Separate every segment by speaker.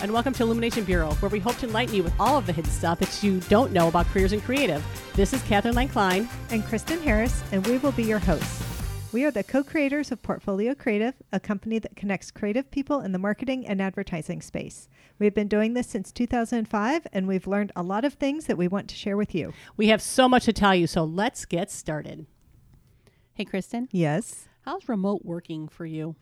Speaker 1: Hello, and welcome to Illumination Bureau, where we hope to enlighten you with all of the hidden stuff that you don't know about careers in creative. This is Catherine Lang Klein.
Speaker 2: and Kristen Harris, and we will be your hosts. We are the co creators of Portfolio Creative, a company that connects creative people in the marketing and advertising space. We've been doing this since 2005, and we've learned a lot of things that we want to share with you.
Speaker 1: We have so much to tell you, so let's get started. Hey, Kristen,
Speaker 2: Yes.
Speaker 1: how's remote working for you?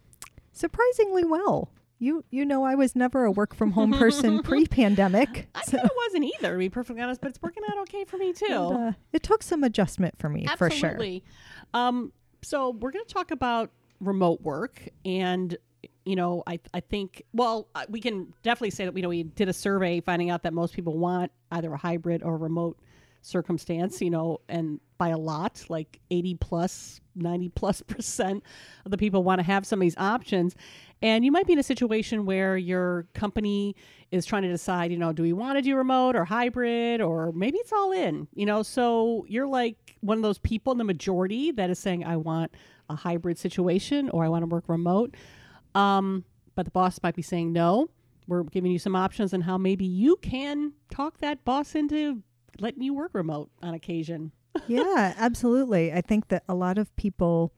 Speaker 2: Surprisingly well. You you know I was never a work from home person pre pandemic.
Speaker 1: I of wasn't either, to be perfectly honest, but it's working out okay for me too.
Speaker 2: uh, it took some adjustment for me for sure.
Speaker 1: Absolutely. Um, so we're going to talk about remote work, and you know, I I think well, uh, we can definitely say that you know we did a survey finding out that most people want either a hybrid or remote circumstance. You know, and by a lot, like eighty plus, ninety plus percent of the people want to have some of these options. And you might be in a situation where your company is trying to decide, you know, do we want to do remote or hybrid or maybe it's all in, you know? So you're like one of those people in the majority that is saying, I want a hybrid situation or I want to work remote. Um, but the boss might be saying, no, we're giving you some options on how maybe you can talk that boss into letting you work remote on occasion.
Speaker 2: yeah, absolutely. I think that a lot of people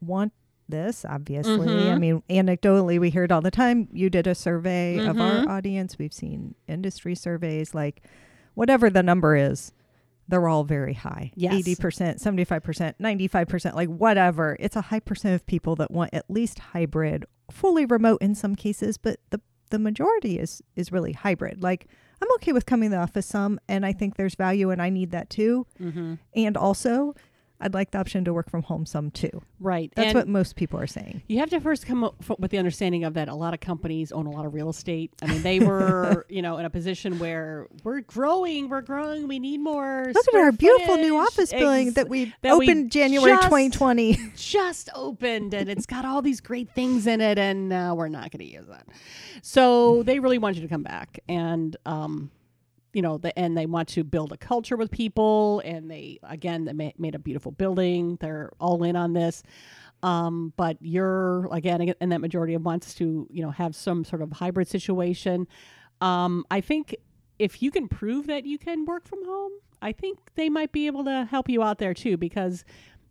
Speaker 2: want this, obviously. I
Speaker 1: Mhm.
Speaker 2: mean, anecdotally, we hear it all the time. You did a survey of
Speaker 1: Mhm.
Speaker 2: our audience. We've seen industry surveys, like whatever the number is, they're all very high.
Speaker 1: Yes.
Speaker 2: 80%, 75%, 95%, like whatever. It's a high percent of people that want at least hybrid, fully remote in some cases, but the the majority is is really hybrid. Like I'm okay with coming to the office some and I think there's value and I need that too.
Speaker 1: Mm-hmm.
Speaker 2: And also, I'd like the option to work from home some too.
Speaker 1: Right.
Speaker 2: That's
Speaker 1: and
Speaker 2: what most people are saying.
Speaker 1: You have to first come up with the understanding of that a lot of companies own a lot of real estate. I mean, they were, you know, in a position where we're growing, we're growing, we need more.
Speaker 2: Look at our beautiful new office building
Speaker 1: Ex-
Speaker 2: that we
Speaker 1: that we
Speaker 2: opened January
Speaker 1: just-
Speaker 2: 2020.
Speaker 1: just opened and it's got all these great things in it and now we're not going to use it. So they really want you to come back and um you know, the, and they want to build a culture with people and they again they ma- made a beautiful building. They're all in on this. Um, but you're again and that majority of wants to, you know, have some sort of hybrid situation. Um, I think if you can prove that you can work from home, I think they might be able to help you out there too because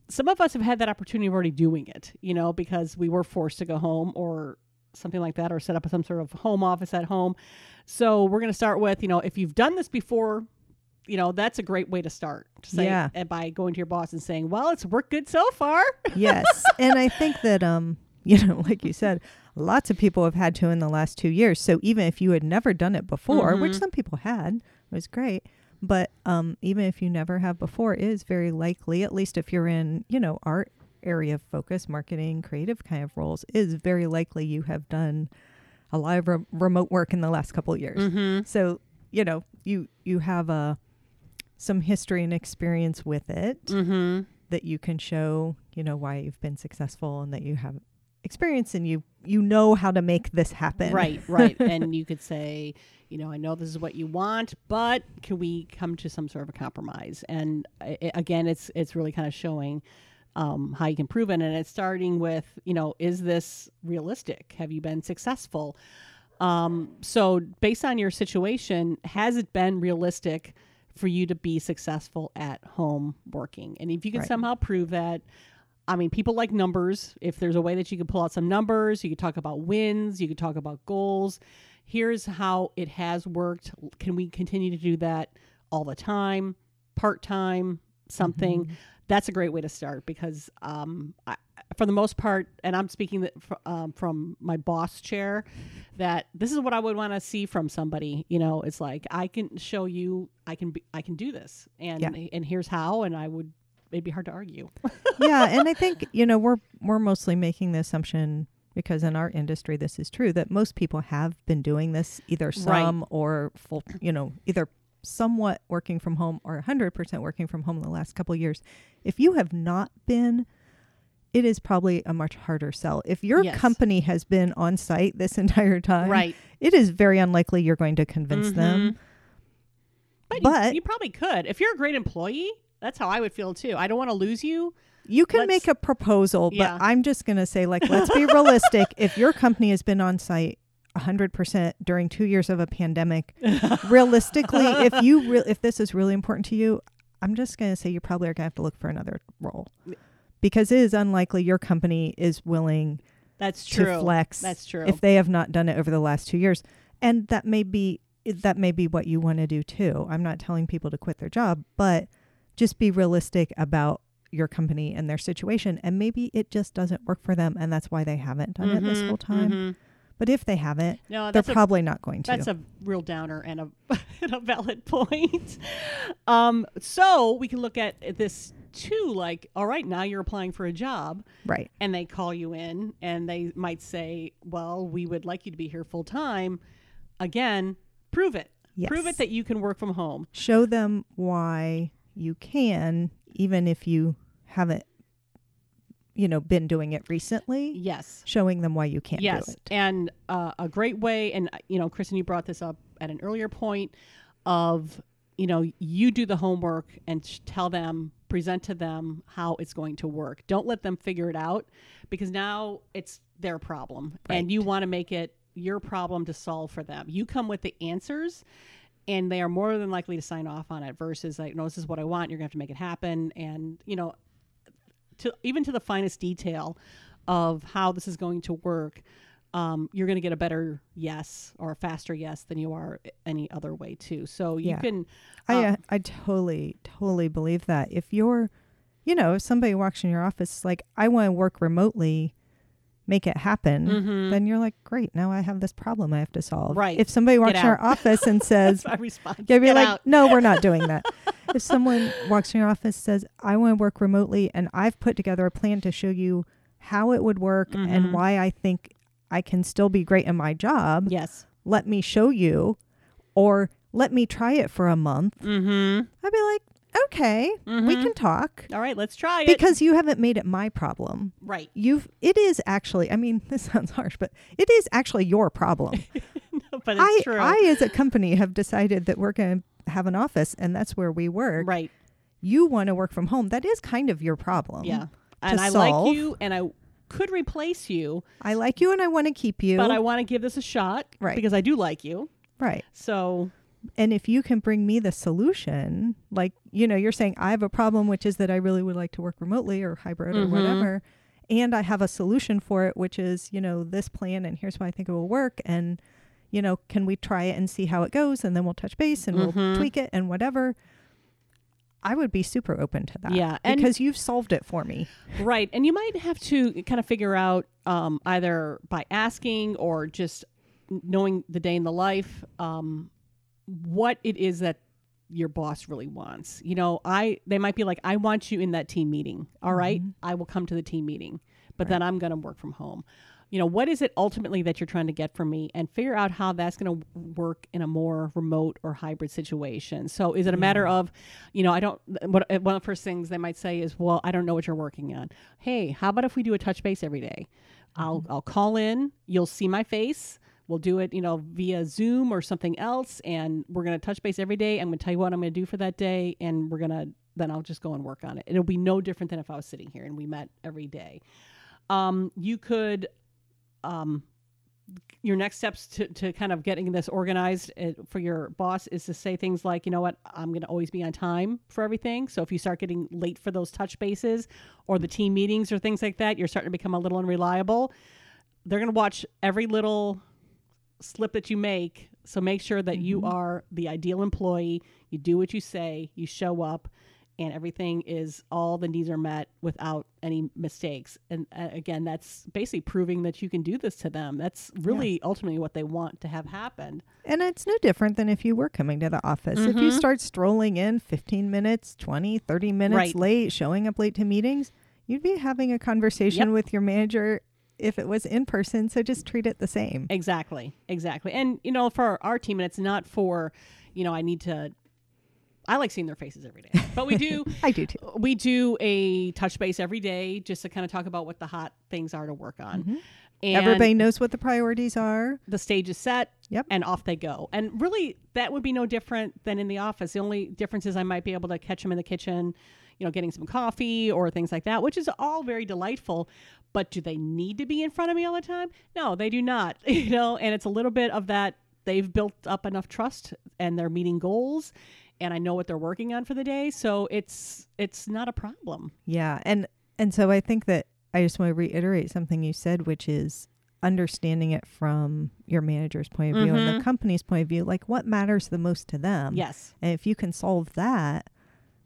Speaker 1: some of us have had that opportunity of already doing it, you know, because we were forced to go home or something like that or set up some sort of home office at home. So we're going to start with, you know, if you've done this before, you know, that's a great way to start. To say,
Speaker 2: Yeah.
Speaker 1: And by going to your boss and saying, well, it's worked good so far.
Speaker 2: yes. And I think that, um, you know, like you said, lots of people have had to in the last two years. So even if you had never done it before, which
Speaker 1: Mhm.
Speaker 2: some people had, it was great. But um, even if you never have before, it is very likely, at least if you're in, you know, art area of focus, marketing, creative kind of roles, is very likely you have done a lot of re- remote work in the last couple of years.
Speaker 1: Mm-hmm.
Speaker 2: So, you know, you you have a some history and experience with it
Speaker 1: Mm-hmm.
Speaker 2: that you can show, you know, why you've been successful and that you have experience and you you know how to make this happen.
Speaker 1: Right, right. and you could say, you know, I know this is what you want, but can we come to some sort of a compromise? And uh, again, it's it's really kind of showing um, how you can prove it, and it's starting with, you know, is this realistic? Have you been successful? Um, so, based on your situation, has it been realistic for you to be successful at home working? And if you can
Speaker 2: Right.
Speaker 1: somehow prove that, I mean, people like numbers. If there's a way that you can pull out some numbers, you could talk about wins, you could talk about goals. Here's how it has worked. Can we continue to do that all the time, part time, something?
Speaker 2: Mhm.
Speaker 1: That's a great way to start because, um, I, for the most part, and I'm speaking that um, from my boss chair, that this is what I would want to see from somebody. You know, it's like I can show you, I can, be, I can do this, and
Speaker 2: Yeah.
Speaker 1: and here's how, and I would. It'd be hard to argue.
Speaker 2: yeah, and I think, you know, we're we're mostly making the assumption because in our industry this is true that most people have been doing this either some or full, you know, either somewhat working from home or 100% working from home in the last couple of years. If you have not been it is probably a much harder sell. If your
Speaker 1: Yes.
Speaker 2: company has been on site this entire time,
Speaker 1: right.
Speaker 2: it is very unlikely you're going to convince them. Mm-hmm.
Speaker 1: But, you-
Speaker 2: But-
Speaker 1: you, probably could. If you're a great employee, that's how I would feel too. I don't want to lose you.
Speaker 2: You can
Speaker 1: Let's-
Speaker 2: make a proposal,
Speaker 1: Yeah.
Speaker 2: but I'm just going to say, like, let's be realistic. If your company has been on site 100% during 2 years of a pandemic. Realistically, if you re- if this is really important to you, I'm just going to say you probably are going to have to look for another role. Because it is unlikely your company is willing
Speaker 1: That's true.
Speaker 2: to flex
Speaker 1: That's true.
Speaker 2: if they have not done it over the last 2 years. And that may be that may be what you want to do too. I'm not telling people to quit their job, but just be realistic about your company and their situation and maybe it just doesn't work for them and that's why they haven't done it this
Speaker 1: Mhm,
Speaker 2: whole time.
Speaker 1: mhm.
Speaker 2: But if they haven't,
Speaker 1: No,
Speaker 2: they're
Speaker 1: a
Speaker 2: probably not going to.
Speaker 1: That's a real downer and a, and a valid point. Um, so we can look at this too like, all right, now you're applying for a job
Speaker 2: right.
Speaker 1: and they call you in and they might say, well, we would like you to be here full time. Again, prove it.
Speaker 2: Yes.
Speaker 1: Prove it that you can work from home.
Speaker 2: Show them why you can even if you haven't you know been doing it recently.
Speaker 1: Yes.
Speaker 2: Showing them why you can't
Speaker 1: yes.
Speaker 2: do it.
Speaker 1: And uh, a great way, and, you know, Kristen, you brought this up at an earlier point of, you know, you do the homework and tell them, present to them how it's going to work. Don't let them figure it out because now it's their problem and you want to make it your problem to solve for them. You come with the answers and they are more than likely to sign off on it versus like, no, this is what I want. You're gonna have to make it happen. And, you know, to even to the finest detail of how this is going to work, um, you're going to get a better yes or a faster yes than you are any other way too. So you
Speaker 2: Yeah.
Speaker 1: can,
Speaker 2: I
Speaker 1: um,
Speaker 2: uh, I totally totally believe that. If you're you know, if somebody walks in your office like I want to work remotely, make it happen,
Speaker 1: Mhm.
Speaker 2: then you're like, great, now I have this problem I have to solve.
Speaker 1: Right.
Speaker 2: If somebody walks in our office and says,
Speaker 1: that's my response.
Speaker 2: You'll be
Speaker 1: Get
Speaker 2: like,
Speaker 1: out.
Speaker 2: no, we're not doing that. if someone walks in your office says, I want to work remotely and I've put together a plan to show you how it would work
Speaker 1: Mhm.
Speaker 2: and why I think I can still be great in my job,
Speaker 1: Yes.
Speaker 2: let me show you or let me try it for a month.
Speaker 1: Mm-hmm.
Speaker 2: I'd be like, okay, we
Speaker 1: Mhm.
Speaker 2: can talk
Speaker 1: All right, let's try it.
Speaker 2: because you haven't made it my problem.
Speaker 1: right.
Speaker 2: You've it is actually I mean this sounds harsh but it is actually your problem.
Speaker 1: but it's
Speaker 2: I
Speaker 1: true.
Speaker 2: I as a company have decided that we're going to have an office and that's where we work.
Speaker 1: right.
Speaker 2: You want to work from home. That is kind of your problem.
Speaker 1: Yeah. And I
Speaker 2: solve.
Speaker 1: like you and I could replace you,
Speaker 2: I like you and I want to keep you.
Speaker 1: but I want to give this a shot
Speaker 2: Right.
Speaker 1: because I do like you.
Speaker 2: right.
Speaker 1: So,
Speaker 2: And if you can bring me the solution, like, you know, you're saying I have a problem which is that I really would like to work remotely or hybrid
Speaker 1: Mhm.
Speaker 2: or whatever, and I have a solution for it which is, you know, this plan and here's why I think it will work and you know, can we try it and see how it goes and then we'll touch base and we'll
Speaker 1: Mhm.
Speaker 2: tweak it and whatever. I would be super open to that.
Speaker 1: Yeah, and-
Speaker 2: because you've solved it for me.
Speaker 1: Right. And you might have to kind of figure out um, either by asking or just knowing the day in the life um, what it is that your boss really wants. You know, I they might be like, I want you in that team meeting. All right, I will come to the team meeting, but then I'm going to work from home. You know, what is it ultimately that you're trying to get from me and figure out how that's going to work in a more remote or hybrid situation. So is it a matter of, you know, I don't, what, uh, one of the first things they might say is, well, I don't know what you're working on. Hey, how about if we do a touch base every day? I'll, I'll call in, you'll see my face. We'll do it, you know, via Zoom or something else. And we're going to touch base every day. I'm going to tell you what I'm going to do for that day. And we're going to, then I'll just go and work on it. It'll be no different than if I was sitting here and we met every day. Um, you could um, your next steps to, to kind of getting this organized uh, for your boss is to say things like, you know what, I'm going to always be on time for everything. So if you start getting late for those touch bases or the team meetings or things like that, you're starting to become a little unreliable. They're going to watch every little slip that you make. So make sure that you are the ideal employee. You do what you say, you show up, and everything is all the needs are met without any mistakes. And uh, again, that's basically proving that you can do this to them. That's really ultimately what they want to have happen.
Speaker 2: And it's no different than if you were coming to the office. If you
Speaker 1: Mhm.
Speaker 2: start strolling in 15 minutes, 20, 30 minutes
Speaker 1: Right.
Speaker 2: late, showing up late to meetings, you'd be having a conversation
Speaker 1: Yep.
Speaker 2: with your manager if it was in person. So just treat it the same.
Speaker 1: Exactly, exactly. And you know, for our team, and it's not for, you know, I need to. I like seeing their faces every day, but we do.
Speaker 2: I do too.
Speaker 1: we do a touch base every day just to kind of talk about what the hot things are to work on.
Speaker 2: Mm-hmm. Everybody knows what the priorities are.
Speaker 1: the stage is set
Speaker 2: Yep.
Speaker 1: and off they go. And really, that would be no different than in the office. The only difference is I might be able to catch them in the kitchen, you know, getting some coffee or things like that, which is all very delightful. But do they need to be in front of me all the time? No, they do not. You know, and it's a little bit of that they've built up enough trust and they're meeting goals and I know what they're working on for the day, so it's it's not a problem.
Speaker 2: Yeah, and and so I think that I just want to reiterate something you said which is understanding it from your manager's point of view mm-hmm. and the mm-hmm. company's point of view, like what matters the most to them.
Speaker 1: Yes.
Speaker 2: And if you can solve that,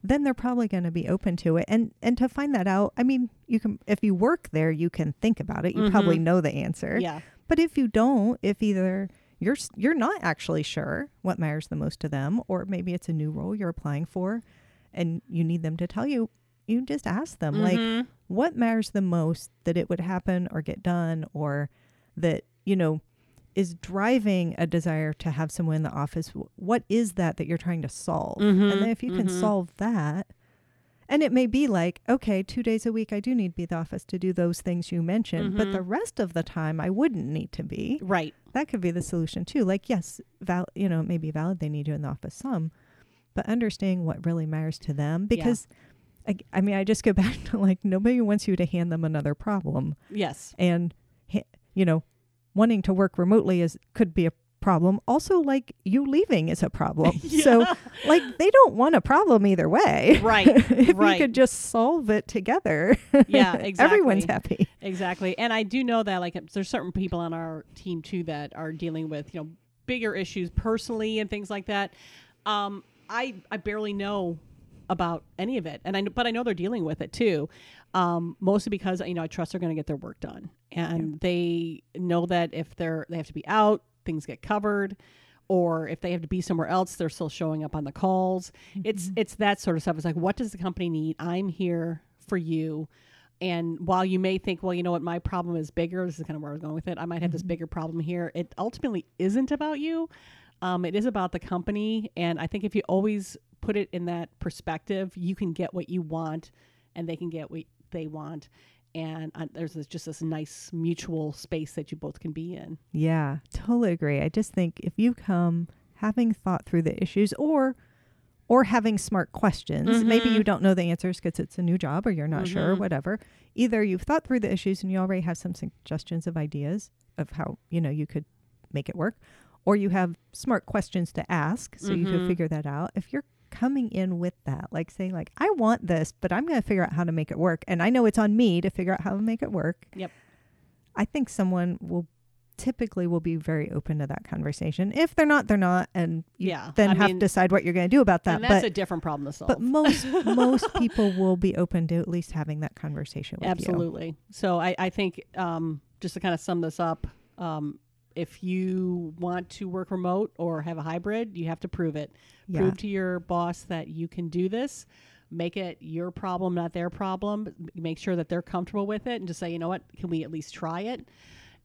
Speaker 2: then they're probably going to be open to it. And and to find that out, I mean, you can if you work there, you can think about it. You mm-hmm. probably know the answer.
Speaker 1: Yeah.
Speaker 2: But if you don't, if either you're you're not actually sure what matters the most to them or maybe it's a new role you're applying for and you need them to tell you, you just ask them mm-hmm. like what matters the most that it would happen or get done or that, you know, is driving a desire to have someone in the office what is that that you're trying to solve mm-hmm, and then if you mm-hmm. can solve that and it may be like okay two days a week i do need to be the office to do those things you mentioned mm-hmm. but the rest of the time i wouldn't need to be
Speaker 1: right
Speaker 2: that could be the solution too like yes val you know it may be valid they need you in the office some but understanding what really matters to them because yeah. I, I mean i just go back to like nobody wants you to hand them another problem
Speaker 1: yes
Speaker 2: and you know wanting to work remotely is could be a problem. Also, like you leaving is a problem. yeah. So, like they don't want a problem either way.
Speaker 1: Right.
Speaker 2: if
Speaker 1: right.
Speaker 2: you could just solve it together.
Speaker 1: Yeah, exactly.
Speaker 2: Everyone's happy.
Speaker 1: Exactly. And I do know that like there's certain people on our team too that are dealing with, you know, bigger issues personally and things like that. Um, I I barely know about any of it, and I but I know they're dealing with it too. Um, mostly because you know I trust they're going to get their work done, and yeah. they know that if they're they have to be out, things get covered, or if they have to be somewhere else, they're still showing up on the calls. Mm-hmm. It's it's that sort of stuff. It's like, what does the company need? I'm here for you. And while you may think, well, you know what, my problem is bigger. This is kind of where I was going with it. I might have mm-hmm. this bigger problem here. It ultimately isn't about you. Um, it is about the company. And I think if you always put it in that perspective, you can get what you want, and they can get what they want and uh, there's this, just this nice mutual space that you both can be in.
Speaker 2: Yeah, totally agree. I just think if you come having thought through the issues or or having smart questions, mm-hmm. maybe you don't know the answers because it's a new job or you're not mm-hmm. sure, whatever. Either you've thought through the issues and you already have some suggestions of ideas of how, you know, you could make it work, or you have smart questions to ask so mm-hmm. you can figure that out. If you're coming in with that, like saying like, I want this, but I'm going to figure out how to make it work. And I know it's on me to figure out how to make it work.
Speaker 1: Yep.
Speaker 2: I think someone will typically will be very open to that conversation. If they're not, they're not, and yeah, then I have mean, to decide what you're going to do about that.
Speaker 1: And that's but, a different problem to solve.
Speaker 2: But most most people will be open to at least having that conversation. with
Speaker 1: Absolutely.
Speaker 2: You.
Speaker 1: So I I think um, just to kind of sum this up, um, if you want to work remote or have a hybrid, you have to prove it. Yeah. Prove to your boss that you can do this. Make it your problem, not their problem. Make sure that they're comfortable with it and just say, you know what, can we at least try it?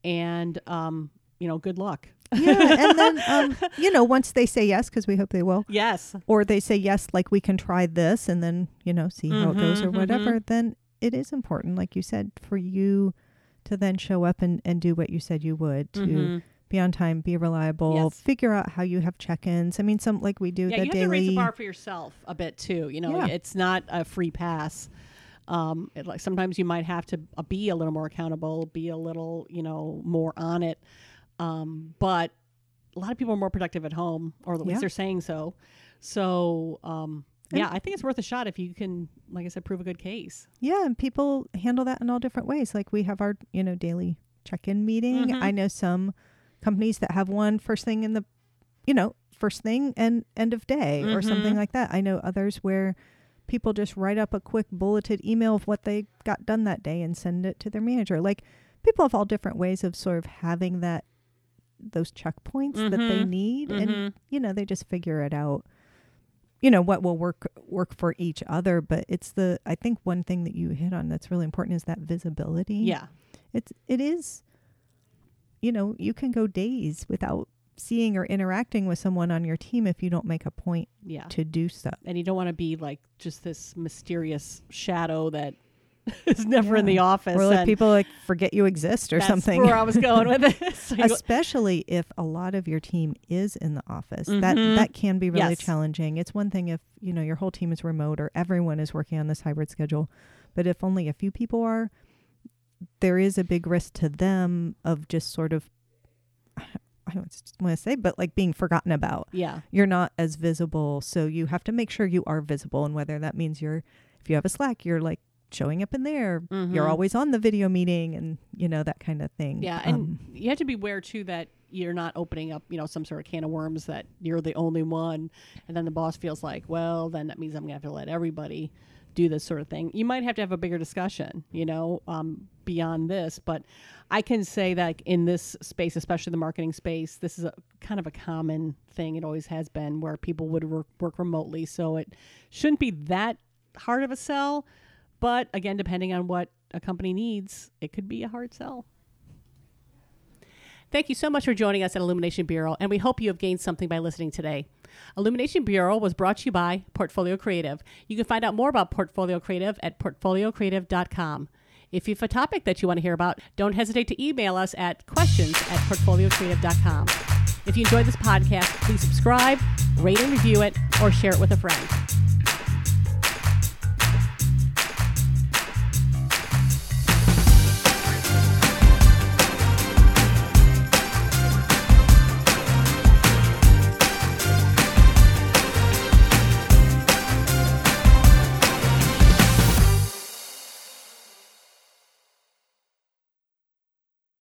Speaker 1: And, um, you know, good luck.
Speaker 2: yeah. And then, um, you know, once they say yes, because we hope they will.
Speaker 1: Yes.
Speaker 2: Or they say yes, like we can try this and then, you know, see mm-hmm, how it goes or mm-hmm. whatever, mm-hmm. then it is important, like you said, for you to then show up and, and do what you said you would to mm-hmm. be on time, be reliable, yes. figure out how you have check-ins. I mean, some like we do
Speaker 1: yeah,
Speaker 2: the
Speaker 1: you
Speaker 2: daily.
Speaker 1: have to raise the bar for yourself a bit too. You know, yeah. it's not a free pass. Um, it, like sometimes you might have to uh, be a little more accountable, be a little, you know, more on it. Um, but a lot of people are more productive at home, or at least yeah. they're saying so. So, um, yeah, I think it's worth a shot if you can, like I said, prove a good case.
Speaker 2: Yeah, and people handle that in all different ways. Like we have our, you know, daily check-in meeting. Mm-hmm. I know some companies that have one first thing in the, you know, first thing and end of day mm-hmm. or something like that. I know others where people just write up a quick bulleted email of what they got done that day and send it to their manager. Like people have all different ways of sort of having that those checkpoints mm-hmm. that they mm-hmm. need and mm-hmm. you know, they just figure it out you know what will work work for each other but it's the i think one thing that you hit on that's really important is that visibility.
Speaker 1: Yeah.
Speaker 2: It's it is you know you can go days without seeing or interacting with someone on your team if you don't make a point
Speaker 1: yeah.
Speaker 2: to do so.
Speaker 1: And you don't want to be like just this mysterious shadow that is never yeah. in the office.
Speaker 2: Or like people like forget you exist or something.
Speaker 1: Where I was going with this,
Speaker 2: especially if a lot of your team is in the office. Mm-hmm. That that can be really yes. challenging. It's one thing if you know your whole team is remote or everyone is working on this hybrid schedule, but if only a few people are, there is a big risk to them of just sort of I don't want to say, but like being forgotten about.
Speaker 1: Yeah.
Speaker 2: You're not as visible. So you have to make sure you are visible. And whether that means you're, if you have a Slack, you're like showing up in there.
Speaker 1: Mhm.
Speaker 2: You're always on the video meeting and, you know, that kind of thing.
Speaker 1: Yeah, and
Speaker 2: Um,
Speaker 1: you have to be aware too that you're not opening up, you know, some sort of can of worms that you're the only one, and then the boss feels like, well, then that means I'm gonna have to let everybody do this sort of thing. You might have to have a bigger discussion, you know, um, beyond this. But I can say that in this space, especially the marketing space, this is a kind of a common thing. It always has been where people would work, work remotely, so it shouldn't be that hard of a sell. But again, depending on what a company needs, it could be a hard sell. Thank you so much for joining us at Illumination Bureau, and we hope you have gained something by listening today. Illumination Bureau was brought to you by Portfolio Creative. You can find out more about Portfolio Creative at portfoliocreative.com. If you have a topic that you want to hear about, don't hesitate to email us at questions at portfoliocreative.com. If you enjoyed this podcast, please subscribe, rate and review it, or share it with a friend.